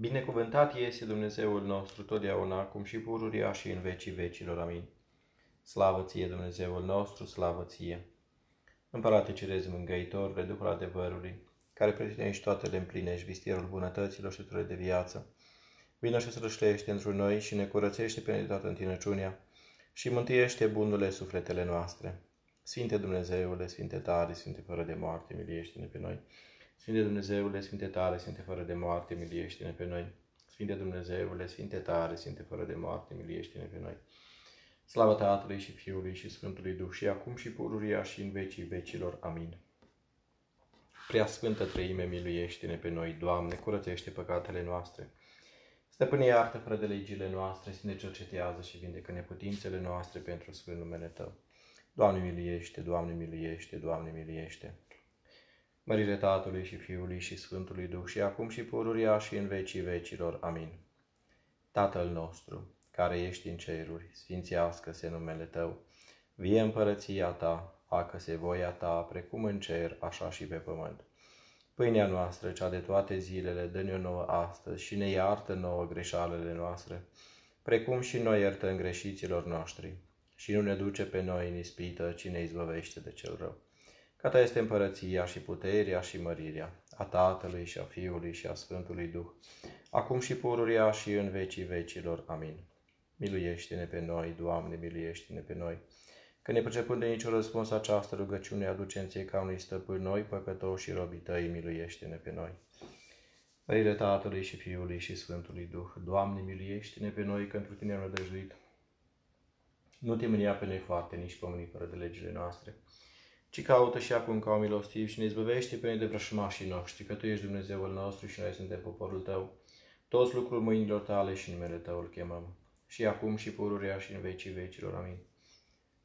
Binecuvântat este Dumnezeul nostru totdeauna, acum și pururia și în vecii vecilor. Amin. Slavă ție, Dumnezeul nostru, slavă ție! Împărate Cerez Mângăitorule, Duhul adevărului, care pretinești toate le împlinești, vistierul bunătăților și de viață, vină și srășlește într noi și ne curățește pe toată întinăciunea și mântuiește bunurile sufletele noastre. Sfinte Dumnezeule, Sfinte tare, Sfinte fără de moarte, miliește-ne pe noi. Sfinte Dumnezeule, Sfinte tare, Sfinte fără de moarte, miliește-ne pe noi. Sfinte Dumnezeule, Sfinte tare, Sfinte fără de moarte, miliește-ne pe noi. Slavă Tatălui și Fiului și Sfântului Duh și acum și pururia și în vecii vecilor. Amin. Prea Sfântă Trăime, miluiește-ne pe noi, Doamne, curățește păcatele noastre. Stăpâne iartă fără de legile noastre, să ne cercetează și vindecă neputințele noastre pentru Sfânt numele Tău. Doamne miluiește, Doamne miluiește, Doamne miluiește. Mărire Tatălui și Fiului și Sfântului Duh și acum și pururia și în vecii vecilor. Amin. Tatăl nostru, care ești în ceruri, sfințească-se numele Tău, vie împărăția Ta, facă-se voia Ta, precum în cer, așa și pe pământ. Pâinea noastră, cea de toate zilele, dă-ne-o nouă astăzi și ne iartă nouă greșalele noastre, precum și noi iertăm greșiților noștri. Și nu ne duce pe noi în ispită, ci ne izbăvește de cel rău. Ca ta este împărăția și puterea și mărirea, a Tatălui și a Fiului și a Sfântului Duh, acum și pururia și în vecii vecilor. Amin. Miluiește-ne pe noi, Doamne, miluiește-ne pe noi. Că ne pricepând de nicio răspuns această rugăciune, aducem ca unui stăpân noi, păcătoși și robii tăi, miluiește-ne pe noi. Mărire Tatălui și Fiului și Sfântului Duh, Doamne, miluiește-ne pe noi, că într Tine am rădăjuit. Nu te mânia pe noi foarte, nici pe fără de legile noastre, ci caută și acum ca o milostiv și ne izbăvește pe noi de vrășmașii noștri, că Tu ești Dumnezeul nostru și noi suntem poporul Tău. Toți lucruri mâinilor Tale și numele Tău îl chemăm. Și acum și pururea și în vecii vecilor. Amin.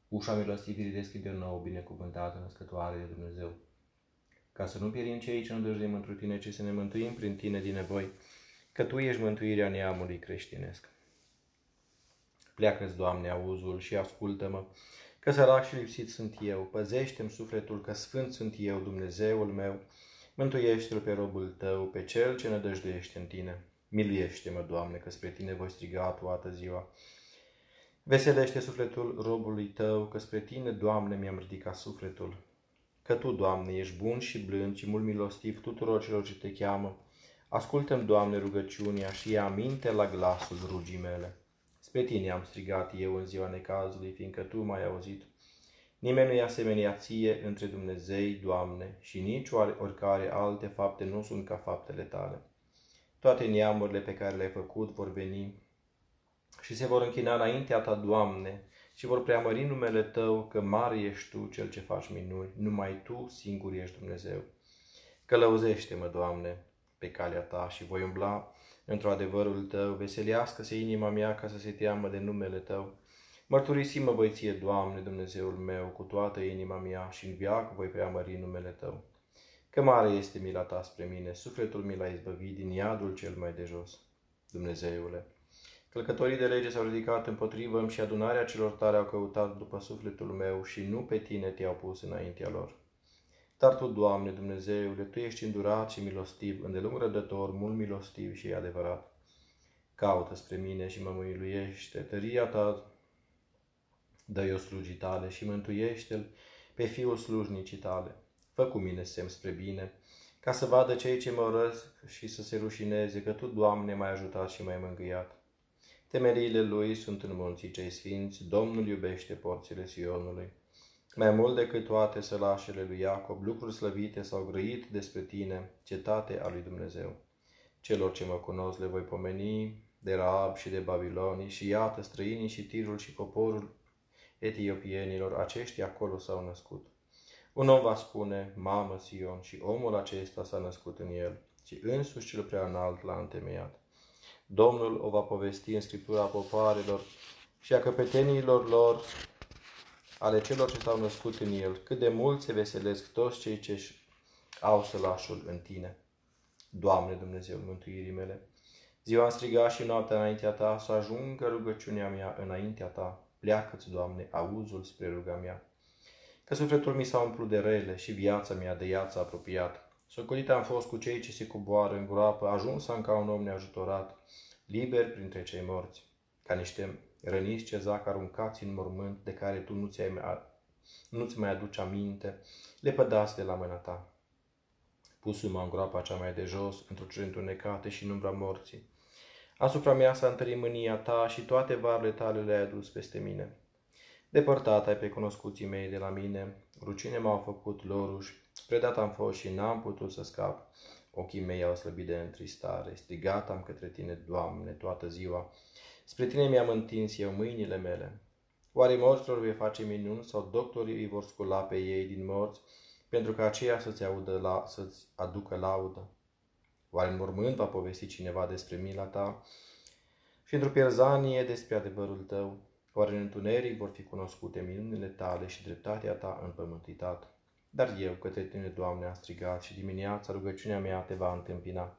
Ușa milostivirii deschide nou, binecuvântată, născătoare de Dumnezeu. Ca să nu pierim cei ce nu dăjdim într Tine, ci să ne mântuim prin Tine din nevoi, că Tu ești mântuirea neamului creștinesc. Pleacă-ți, Doamne, auzul și ascultă-mă, că sărac și lipsit sunt eu, păzește-mi sufletul că sfânt sunt eu, Dumnezeul meu, mântuiește-L pe robul Tău, pe Cel ce nădăjduiește în Tine. Miluiește-mă, Doamne, că spre Tine voi striga toată ziua. Veselește sufletul robului Tău, că spre Tine, Doamne, mi-am ridicat sufletul. Că Tu, Doamne, ești bun și blând și mult milostiv tuturor celor ce Te cheamă. Ascultăm, Doamne, rugăciunea și ia aminte la glasul rugii mele. Spre tine am strigat eu în ziua necazului, fiindcă tu m-ai auzit. Nimeni nu-i asemenea ție între Dumnezei, Doamne, și nici oricare alte fapte nu sunt ca faptele tale. Toate neamurile pe care le-ai făcut vor veni și se vor închina înaintea ta, Doamne, și vor preamări numele Tău, că mare ești Tu, Cel ce faci minuni, numai Tu singur ești Dumnezeu. Călăuzește-mă, Doamne, pe calea Ta și voi umbla într-o adevărul Tău, veselească-se inima mea ca să se teamă de numele Tău. Mărturisim-mă voi ție, Doamne, Dumnezeul meu, cu toată inima mea și în viac voi preamări numele Tău. Că mare este mila Ta spre mine, sufletul mi l-a izbăvit din iadul cel mai de jos. Dumnezeule, călcătorii de lege s-au ridicat împotrivă și adunarea celor tare au căutat după sufletul meu și nu pe Tine te-au pus înaintea lor. Dar Tu, Doamne Dumnezeule, Tu ești îndurat și milostiv, îndelung rădător, mult milostiv și adevărat. Caută spre mine și mă miluiește, tăria Ta dă-i o slujii tale și mântuiește-l pe fiul slujnicii tale. Fă cu mine semn spre bine, ca să vadă cei ce mă urăsc și să se rușineze că Tu, Doamne, m-ai ajutat și m-ai mângâiat. Temeriile Lui sunt în munții cei sfinți, Domnul iubește porțile Sionului. Mai mult decât toate sălașele lui Iacob, lucruri slăvite s-au grăit despre tine, cetate a lui Dumnezeu. Celor ce mă cunosc le voi pomeni de Raab și de Babilonii și iată străinii și tirul și poporul etiopienilor, aceștia acolo s-au născut. Un om va spune, mamă Sion, și omul acesta s-a născut în el, și însuși cel prea înalt l-a întemeiat. Domnul o va povesti în scriptura popoarelor și a căpetenilor lor ale celor ce s-au născut în el, cât de mult se veselesc toți cei ce au sălașul în tine. Doamne Dumnezeu mântuirii mele, ziua am strigat și noaptea înaintea ta, să ajungă rugăciunea mea înaintea ta. Pleacă-ți, Doamne, auzul spre ruga mea. Că sufletul mi s-a umplut de rele și viața mea de iață apropiat. Socolit am fost cu cei ce se coboară în groapă, ajuns am ca un om neajutorat, liber printre cei morți, ca niște răniți ce zac aruncați în mormânt, de care tu nu, ți-ai mai, nu-ți mai aduci aminte, le pădați de la mâna ta. Pusu-mă în groapa cea mai de jos, într-o cer întunecate și în umbra morții. Asupra mea s-a întărit mânia ta și toate varurile tale le-ai adus peste mine. Depărtat ai pe cunoscuții mei de la mine, rucine m-au făcut loruși, predat am fost și n-am putut să scap. Ochii mei au slăbit de întristare, strigat am către tine, Doamne, toată ziua. Spre tine mi-am întins eu mâinile mele. Oare morților vei face minuni sau doctorii îi vor scula pe ei din morți, pentru ca aceea să-ți, audă la, să-ți aducă laudă? Oare în mormânt va povesti cineva despre mila ta și într-o pierzanie despre adevărul tău? Oare în întuneric vor fi cunoscute minunile tale și dreptatea ta împământitat? Dar eu către tine, Doamne, am strigat și dimineața rugăciunea mea te va întâmpina.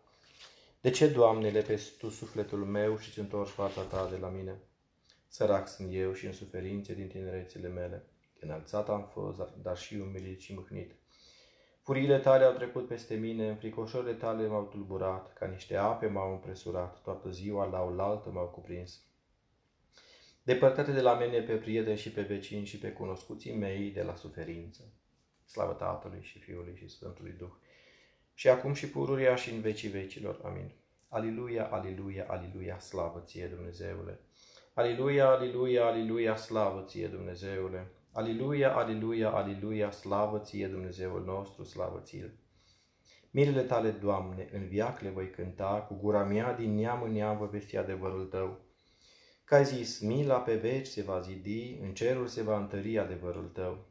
De ce, Doamne, lepezi Tu sufletul meu și ți întorci fața Ta de la mine? Sărac sunt eu și în suferințe din tinerețile mele. Înălțat am fost, dar și umilit și mâhnit. Furiile tale au trecut peste mine, înfricoșările tale m-au tulburat, ca niște ape m-au împresurat, toată ziua la oaltă m-au cuprins. Depărtate de la mine pe prieteni și pe vecini și pe cunoscuții mei de la suferință. Slavă Tatălui și Fiului și Sfântului Duh. Și acum și pururia și în vecii vecilor. Amin. Aliluia, aliluia, aliluia, slavă ție Dumnezeule. Aliluia, aliluia, aliluia, slavă ție Dumnezeule. Aliluia, aliluia, aliluia, slavă ție Dumnezeul nostru, slavă ție. Mirele tale, Doamne, în viac le voi cânta, cu gura mea din neam în neam vă vesti adevărul tău. Ca ai zis, mila pe veci se va zidi, în cerul se va întări adevărul tău.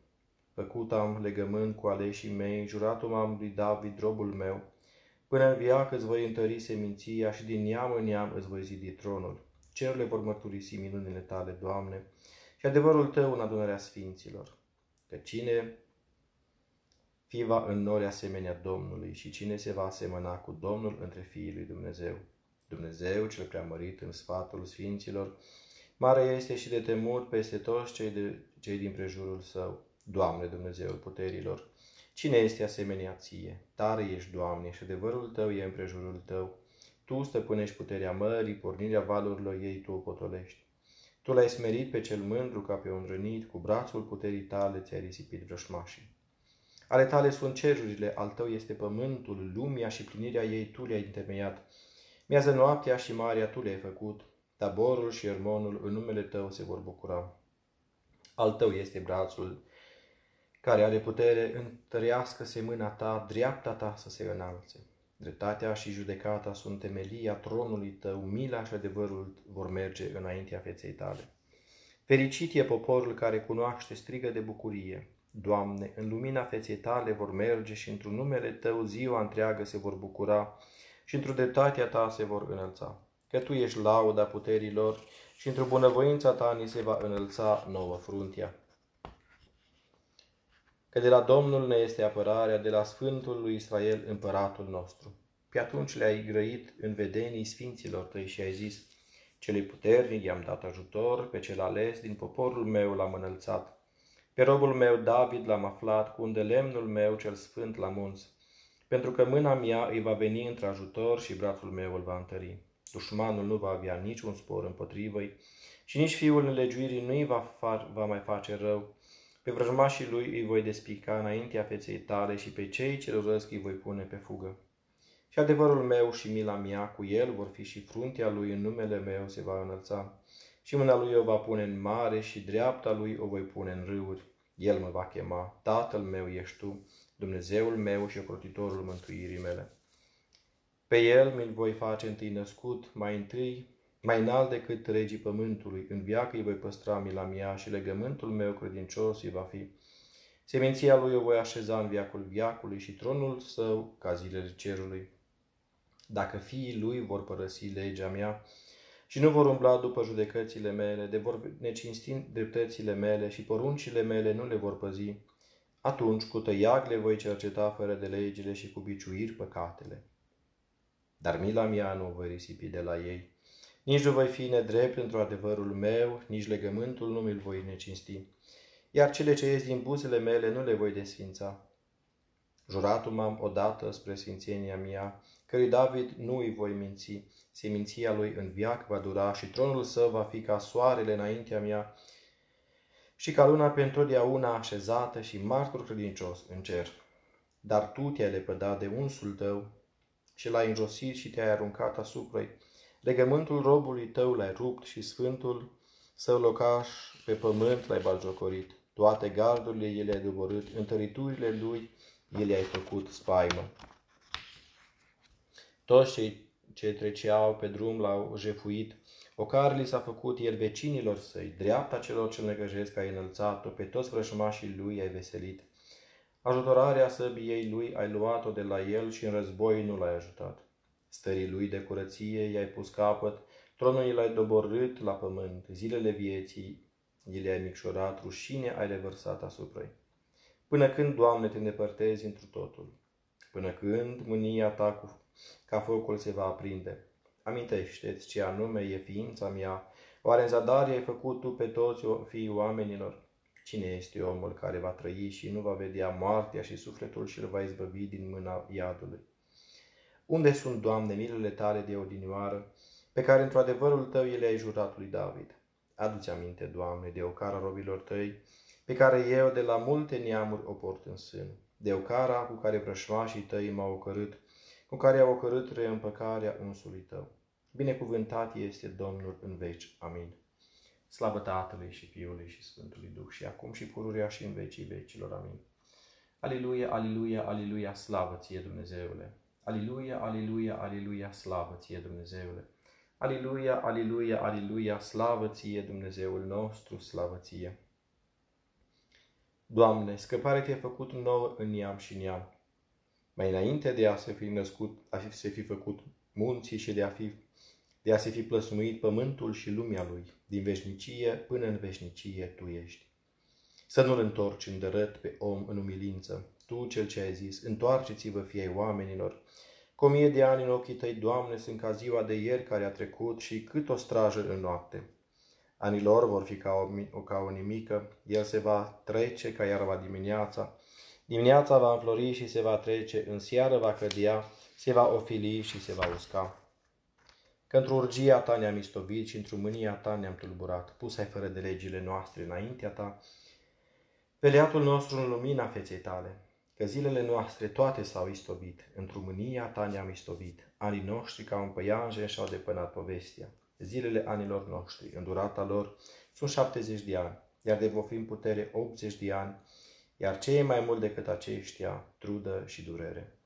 Făcut am legământ cu aleșii mei, juratul m-am lui David, drobul meu. Până în viac îți voi întări seminția și din neam în neam îți voi zidi tronul. Cerurile vor mărturisi minunile tale, Doamne, și adevărul tău în adunarea sfinților. Că cine fi va înnori asemenea Domnului și cine se va asemăna cu Domnul între fiii lui Dumnezeu. Dumnezeu cel preamărit în sfatul sfinților, mare este și de temut peste toți cei, de, cei din prejurul său. Doamne Dumnezeul puterilor, cine este asemenea ție? Tare ești, Doamne, și adevărul tău e în prejurul tău. Tu stăpânești puterea mării, pornirea valurilor ei tu o potolești. Tu l-ai smerit pe cel mândru ca pe un rănit, cu brațul puterii tale ți-ai risipit vrășmașii. Ale tale sunt cerurile, al tău este pământul, lumea și plinirea ei tu le-ai întemeiat. Miază noaptea și marea tu le-ai făcut, taborul și ermonul în numele tău se vor bucura. Al tău este brațul care are putere, întărească-se mâna ta, dreapta ta să se înalțe. Dreptatea și judecata sunt temelia tronului tău, mila și adevărul vor merge înaintea feței tale. Fericit e poporul care cunoaște strigă de bucurie. Doamne, în lumina feței tale vor merge și într-un numele tău ziua întreagă se vor bucura și într-o dreptatea ta se vor înălța. Că tu ești lauda puterilor și într-o bunăvoința ta ni se va înălța nouă fruntia că de la Domnul ne este apărarea, de la Sfântul lui Israel împăratul nostru. Pe atunci le-ai grăit în vedenii sfinților tăi și ai zis, celui puternic i-am dat ajutor, pe cel ales din poporul meu l-am înălțat. Pe robul meu David l-am aflat, cu un de lemnul meu cel sfânt la munți, pentru că mâna mea îi va veni într ajutor și brațul meu îl va întări. Dușmanul nu va avea niciun spor împotrivă și nici fiul nelegiuirii nu îi va, va mai face rău, pe vrăjmașii lui îi voi despica înaintea feței tale și pe cei ce răzăsc îi voi pune pe fugă. Și adevărul meu și mila mea cu el vor fi și fruntea lui în numele meu se va înălța. Și mâna lui o va pune în mare și dreapta lui o voi pune în râuri. El mă va chema, Tatăl meu ești tu, Dumnezeul meu și ocrotitorul mântuirii mele. Pe el mi-l voi face întâi născut, mai întâi mai înalt decât regii pământului, în viață îi voi păstra mila mea și legământul meu credincios îi va fi. Seminția lui o voi așeza în viacul viacului și tronul său ca zilele cerului. Dacă fiii lui vor părăsi legea mea și nu vor umbla după judecățile mele, de vor necinsti dreptățile mele și poruncile mele nu le vor păzi, atunci cu tăiag le voi cerceta fără de legile și cu biciuiri păcatele. Dar mila mea nu o voi risipi de la ei nici nu voi fi nedrept într-o adevărul meu, nici legământul nu mi-l voi necinsti. Iar cele ce ies din buzele mele nu le voi desfința. Juratul m-am odată spre sfințenia mea, cărui David nu îi voi minți. Seminția lui în viac va dura și tronul său va fi ca soarele înaintea mea și ca luna pe întotdeauna așezată și martor credincios în cer. Dar tu te-ai lepădat de unsul tău și l-ai înjosit și te-ai aruncat asupra Legământul robului tău l-ai rupt și sfântul său locaș pe pământ l-ai baljocorit. Toate gardurile el ai doborât, întăriturile lui el ai făcut spaimă. Toți cei ce treceau pe drum l-au jefuit, o care li s-a făcut el vecinilor săi, dreapta celor ce negăjesc ai înălțat-o, pe toți vrășmașii lui ai veselit. Ajutorarea săbiei lui ai luat-o de la el și în război nu l-ai ajutat. Stării lui de curăție i-ai pus capăt, tronul l-ai doborât la pământ, zilele vieții i le-ai micșorat, rușine ai revărsat asupra ei. Până când, Doamne, te îndepărtezi întru totul? Până când mânia ta cu, ca focul se va aprinde? Amintește-ți ce anume e ființa mea. Oare în zadar ai făcut tu pe toți fiii oamenilor? Cine este omul care va trăi și nu va vedea moartea și sufletul și îl va izbăvi din mâna iadului? Unde sunt, Doamne, milele tale de odinioară, pe care într-o adevărul tău ele ai jurat lui David? Adu-ți aminte, Doamne, de ocara robilor tăi, pe care eu de la multe neamuri o port în sân, de ocara cu care vrășmașii tăi m-au ocărât, cu care au ocărât reîmpăcarea unsului tău. Binecuvântat este Domnul în veci. Amin. Slavă Tatălui și Fiului și Sfântului Duh și acum și pururea și în vecii vecilor. Amin. Aliluia, aliluia, aliluia, slavă ție Dumnezeule! Aliluia, aliluia, aliluia, slavă ție Dumnezeule! Aliluia, aliluia, aliluia, slavă ție Dumnezeul nostru, slavă ție! Doamne, scăpare te-ai făcut nouă în neam și neam. Mai înainte de a se fi născut, a fi, se fi făcut munții și de a, fi, de a se fi plăsmuit pământul și lumea lui, din veșnicie până în veșnicie tu ești. Să nu-l întorci îndărât pe om în umilință, tu cel ce ai zis, întoarceți-vă fiei oamenilor. Cu o mie de ani în ochii tăi, Doamne, sunt ca ziua de ieri care a trecut și cât o strajă în noapte. Anii lor vor fi ca o, ca o nimică, el se va trece ca iarba dimineața. Dimineața va înflori și se va trece, în seară va cădea, se va ofili și se va usca. Că într-o urgia ta ne-am istovit și într-o mânia ta ne-am tulburat, pus ai fără de legile noastre înaintea ta, peleatul nostru în lumina feței tale, că zilele noastre toate s-au istovit, într-o mânia ta ne-am istovit, anii noștri ca un păianjen și-au depănat povestea zilele anilor noștri. În durata lor sunt 70 de ani, iar de vor fi în putere 80 de ani, iar ce e mai mult decât aceștia, trudă și durere.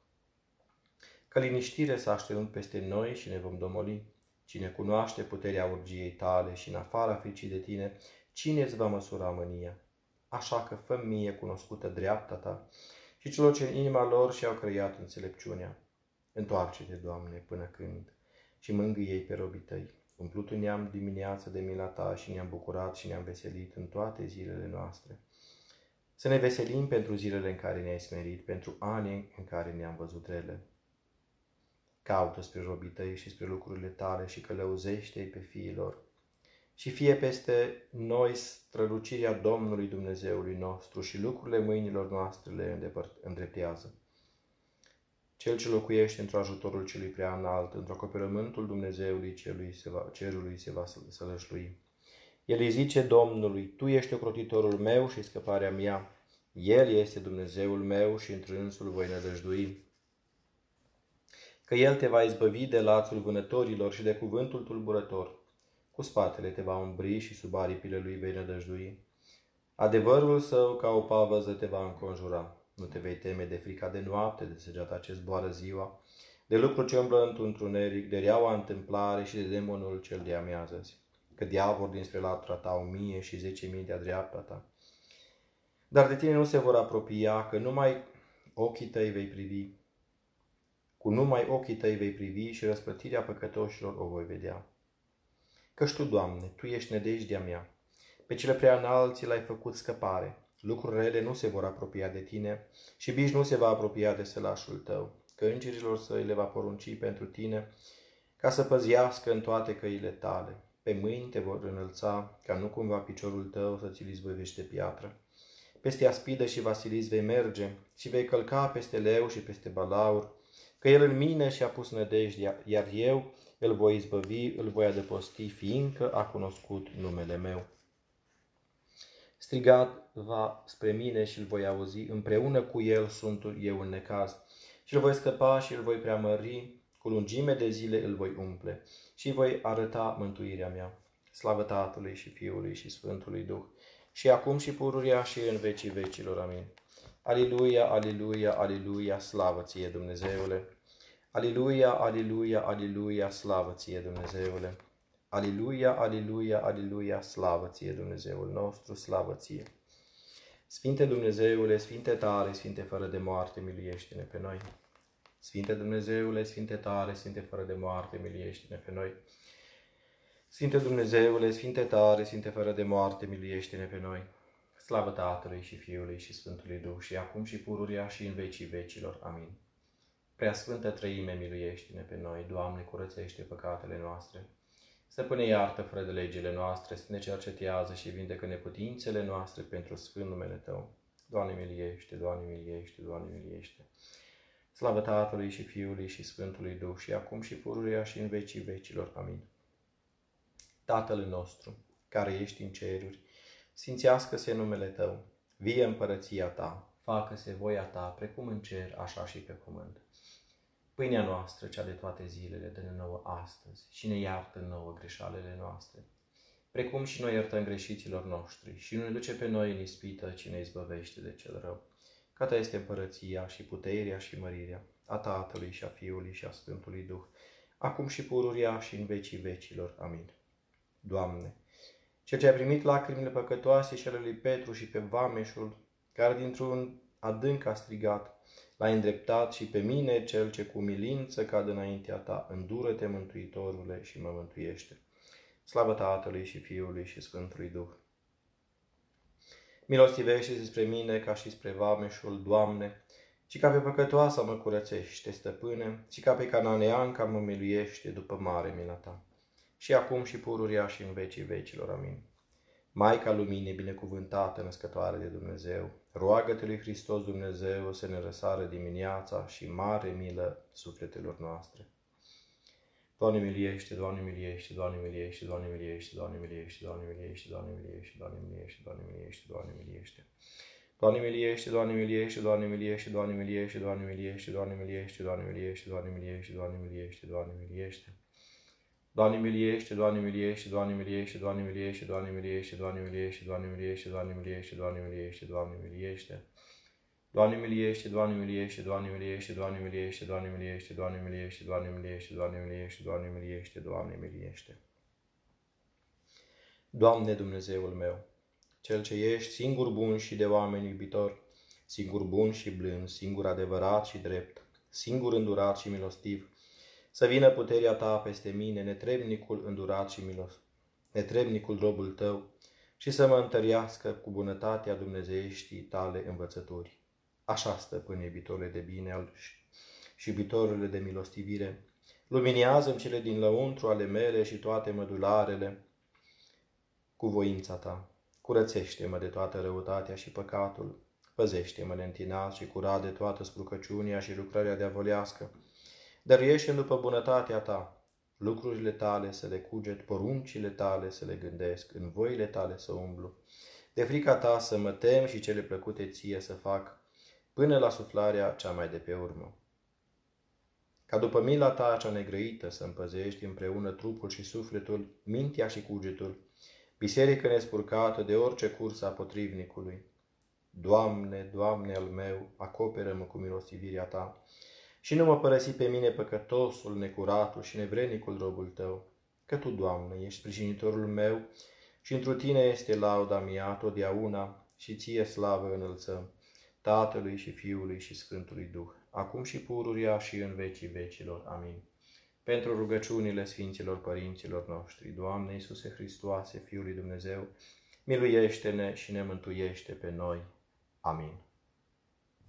Că liniștire s-a așternut peste noi și ne vom domoli. Cine cunoaște puterea urgiei tale și în afara fricii de tine, cine îți va măsura mânia? Așa că fă mie cunoscută dreapta ta și celor ce în inima lor și-au creat înțelepciunea. Întoarce-te, Doamne, până când și mângâie pe robii tăi. Umplut ne-am dimineața de mila ta și ne-am bucurat și ne-am veselit în toate zilele noastre. Să ne veselim pentru zilele în care ne-ai smerit, pentru ani în care ne-am văzut rele. Caută spre robii tăi și spre lucrurile tale și călăuzește-i pe fiilor. Și fie peste noi strălucirea Domnului Dumnezeului nostru și lucrurile mâinilor noastre le îndreptează. Cel ce locuiește într-o ajutorul celui prea înalt, într-o acoperământul Dumnezeului celui se va, cerului se va sălășlui. El îi zice Domnului, Tu ești ocrotitorul meu și scăparea mea. El este Dumnezeul meu și întrânsul voi nădăjdui. Că El te va izbăvi de lațul vânătorilor și de cuvântul tulburător. Cu spatele te va umbri și sub aripile lui vei nădăjdui. Adevărul său ca o pavăză te va înconjura. Nu te vei teme de frica de noapte, de săgeata ce zboară ziua, de lucru ce umblă într-un tuneric, de reaua întâmplare și de demonul cel de amiază Că diavol dinspre latra ta o mie și zece mii de-a dreapta ta. Dar de tine nu se vor apropia, că numai ochii tăi vei privi. Cu numai ochii tăi vei privi și răsplătirea păcătoșilor o voi vedea. Căci Tu, Doamne, Tu ești nădejdea mea. Pe cele prea înalți l-ai făcut scăpare. Lucrurile rele nu se vor apropia de tine și bici nu se va apropia de sălașul tău, că îngerilor săi le va porunci pentru tine ca să păziască în toate căile tale. Pe mâini te vor înălța, ca nu cumva piciorul tău să ți-l izbăvește piatră. Peste aspidă și vasilis vei merge și vei călca peste leu și peste balaur, că el în mine și-a pus nădejde, iar eu îl voi izbăvi, îl voi adăposti, fiindcă a cunoscut numele meu. Strigat va spre mine și îl voi auzi, împreună cu el sunt eu în necaz. Și îl voi scăpa și îl voi preamări, cu lungime de zile îl voi umple și voi arăta mântuirea mea. Slavă Tatălui și Fiului și Sfântului Duh, și acum și pururia și în vecii vecilor. Amin. Aliluia, aliluia, aliluia, slavă ție Dumnezeule! Aliluia, aliluia, aliluia, slavă ție Dumnezeule! Aliluia, aliluia, aliluia, slavă ție Dumnezeul nostru, slavă ție! Sfinte Dumnezeule, Sfinte tare, Sfinte fără de moarte, miluiește-ne pe noi! Sfinte Dumnezeule, Sfinte tare, Sfinte fără de moarte, miluiește-ne pe noi! Sfinte Dumnezeule, Sfinte tare, Sfinte fără de moarte, miluiește-ne pe noi! Slavă Tatălui și Fiului și Sfântului Duh și acum și pururia și în vecii vecilor. Amin. Prea Sfântă Trăime, miluiește-ne pe noi, Doamne, curățește păcatele noastre. Stăpâne, iartă fără de legile noastre, să ne cercetează și vindecă neputințele noastre pentru Sfânt numele Tău. Doamne, miliește, Doamne, miliește, Doamne, miliește. Slavă Tatălui și Fiului și Sfântului Duh și acum și pururia și în vecii vecilor. Amin. Tatăl nostru, care ești în ceruri, sfințească-se numele Tău, vie împărăția Ta, facă-se voia Ta, precum în cer, așa și pe pământ. Pâinea noastră, cea de toate zilele, dă-ne nouă astăzi și ne iartă nouă greșalele noastre, precum și noi iertăm greșiților noștri și nu ne duce pe noi în ispită, ci ne izbăvește de cel rău. Ca ta este împărăția și puterea și mărirea a Tatălui și a Fiului și a Sfântului Duh, acum și pururia și în vecii vecilor. Amin. Doamne, cel ce a primit lacrimile păcătoase și ale lui Petru și pe vameșul, care dintr-un adânc a strigat, l-a îndreptat și pe mine, cel ce cu milință cad înaintea ta, îndură-te, Mântuitorule, și mă mântuiește. Slavă Tatălui și Fiului și Sfântului Duh. Milostivește spre mine ca și spre vameșul, Doamne, și ca pe păcătoasa mă curățește, stăpâne, și ca pe cananeanca mă miluiește după mare mila ta și acum și pururia și în vecii vecilor. Amin. Maica Luminii, binecuvântată, născătoare de Dumnezeu, roagă-te lui Hristos Dumnezeu să ne răsară dimineața și mare milă sufletelor noastre. Doamne miliește, Doamne miliește, Doamne miliește, Doamne miliește, Doamne miliește, Doamne miliește, Doamne miliește, Doamne miliește, Doamne miliește, Doamne miliește. Doamne miliește, Doamne miliește, Doamne miliește, Doamne miliește, Doamne miliește, Doamne miliește, Doamne miliește, Doamne miliește, Doamne miliește, Doamne miliește. Doamne miliește, Doamne miliește, Doamne miliește, Doamne miliește, Doamne miliește, Doamne miliește, Doamne miliește, Doamne miliește, Doamne miliește, Doamne miliește. Doamne miliește, Doamne miliește, Doamne miliește, Doamne miliește, Doamne miliește, Doamne miliește, Doamne miliește, Doamne miliește, Doamne miliește, Doamne miliește. Doamne Dumnezeul meu, Cel ce ești singur bun și de oameni iubitor, singur bun și blând, singur adevărat și drept, singur îndurat și milostiv, să vină puterea ta peste mine, netrebnicul îndurat și milos, netrebnicul robul tău, și să mă întărească cu bunătatea dumnezeieștii tale învățături. Așa, stăpâne, iubitorile de bine al și iubitorile de milostivire, luminează-mi cele din lăuntru ale mele și toate mădularele cu voința ta. Curățește-mă de toată răutatea și păcatul, păzește-mă neîntinat și curat de toată sprucăciunea și lucrarea diavolească, Dăruiește după bunătatea ta, lucrurile tale să le cuget, poruncile tale să le gândesc, în voile tale să umblu. De frica ta să mă tem și cele plăcute ție să fac, până la suflarea cea mai de pe urmă. Ca după mila ta cea negrăită să împăzești împreună trupul și sufletul, mintea și cugetul, biserică nespurcată de orice cursă a potrivnicului. Doamne, Doamne al meu, acoperă-mă cu milostivirea ta, și nu mă părăsi pe mine păcătosul, necuratul și nevrenicul robul tău, că tu, Doamne, ești sprijinitorul meu și întru tine este lauda mea totdeauna și ție slavă înălțăm, Tatălui și Fiului și Sfântului Duh, acum și pururia și în vecii vecilor. Amin. Pentru rugăciunile Sfinților Părinților noștri, Doamne Iisuse Hristoase, Fiul lui Dumnezeu, miluiește-ne și ne mântuiește pe noi. Amin.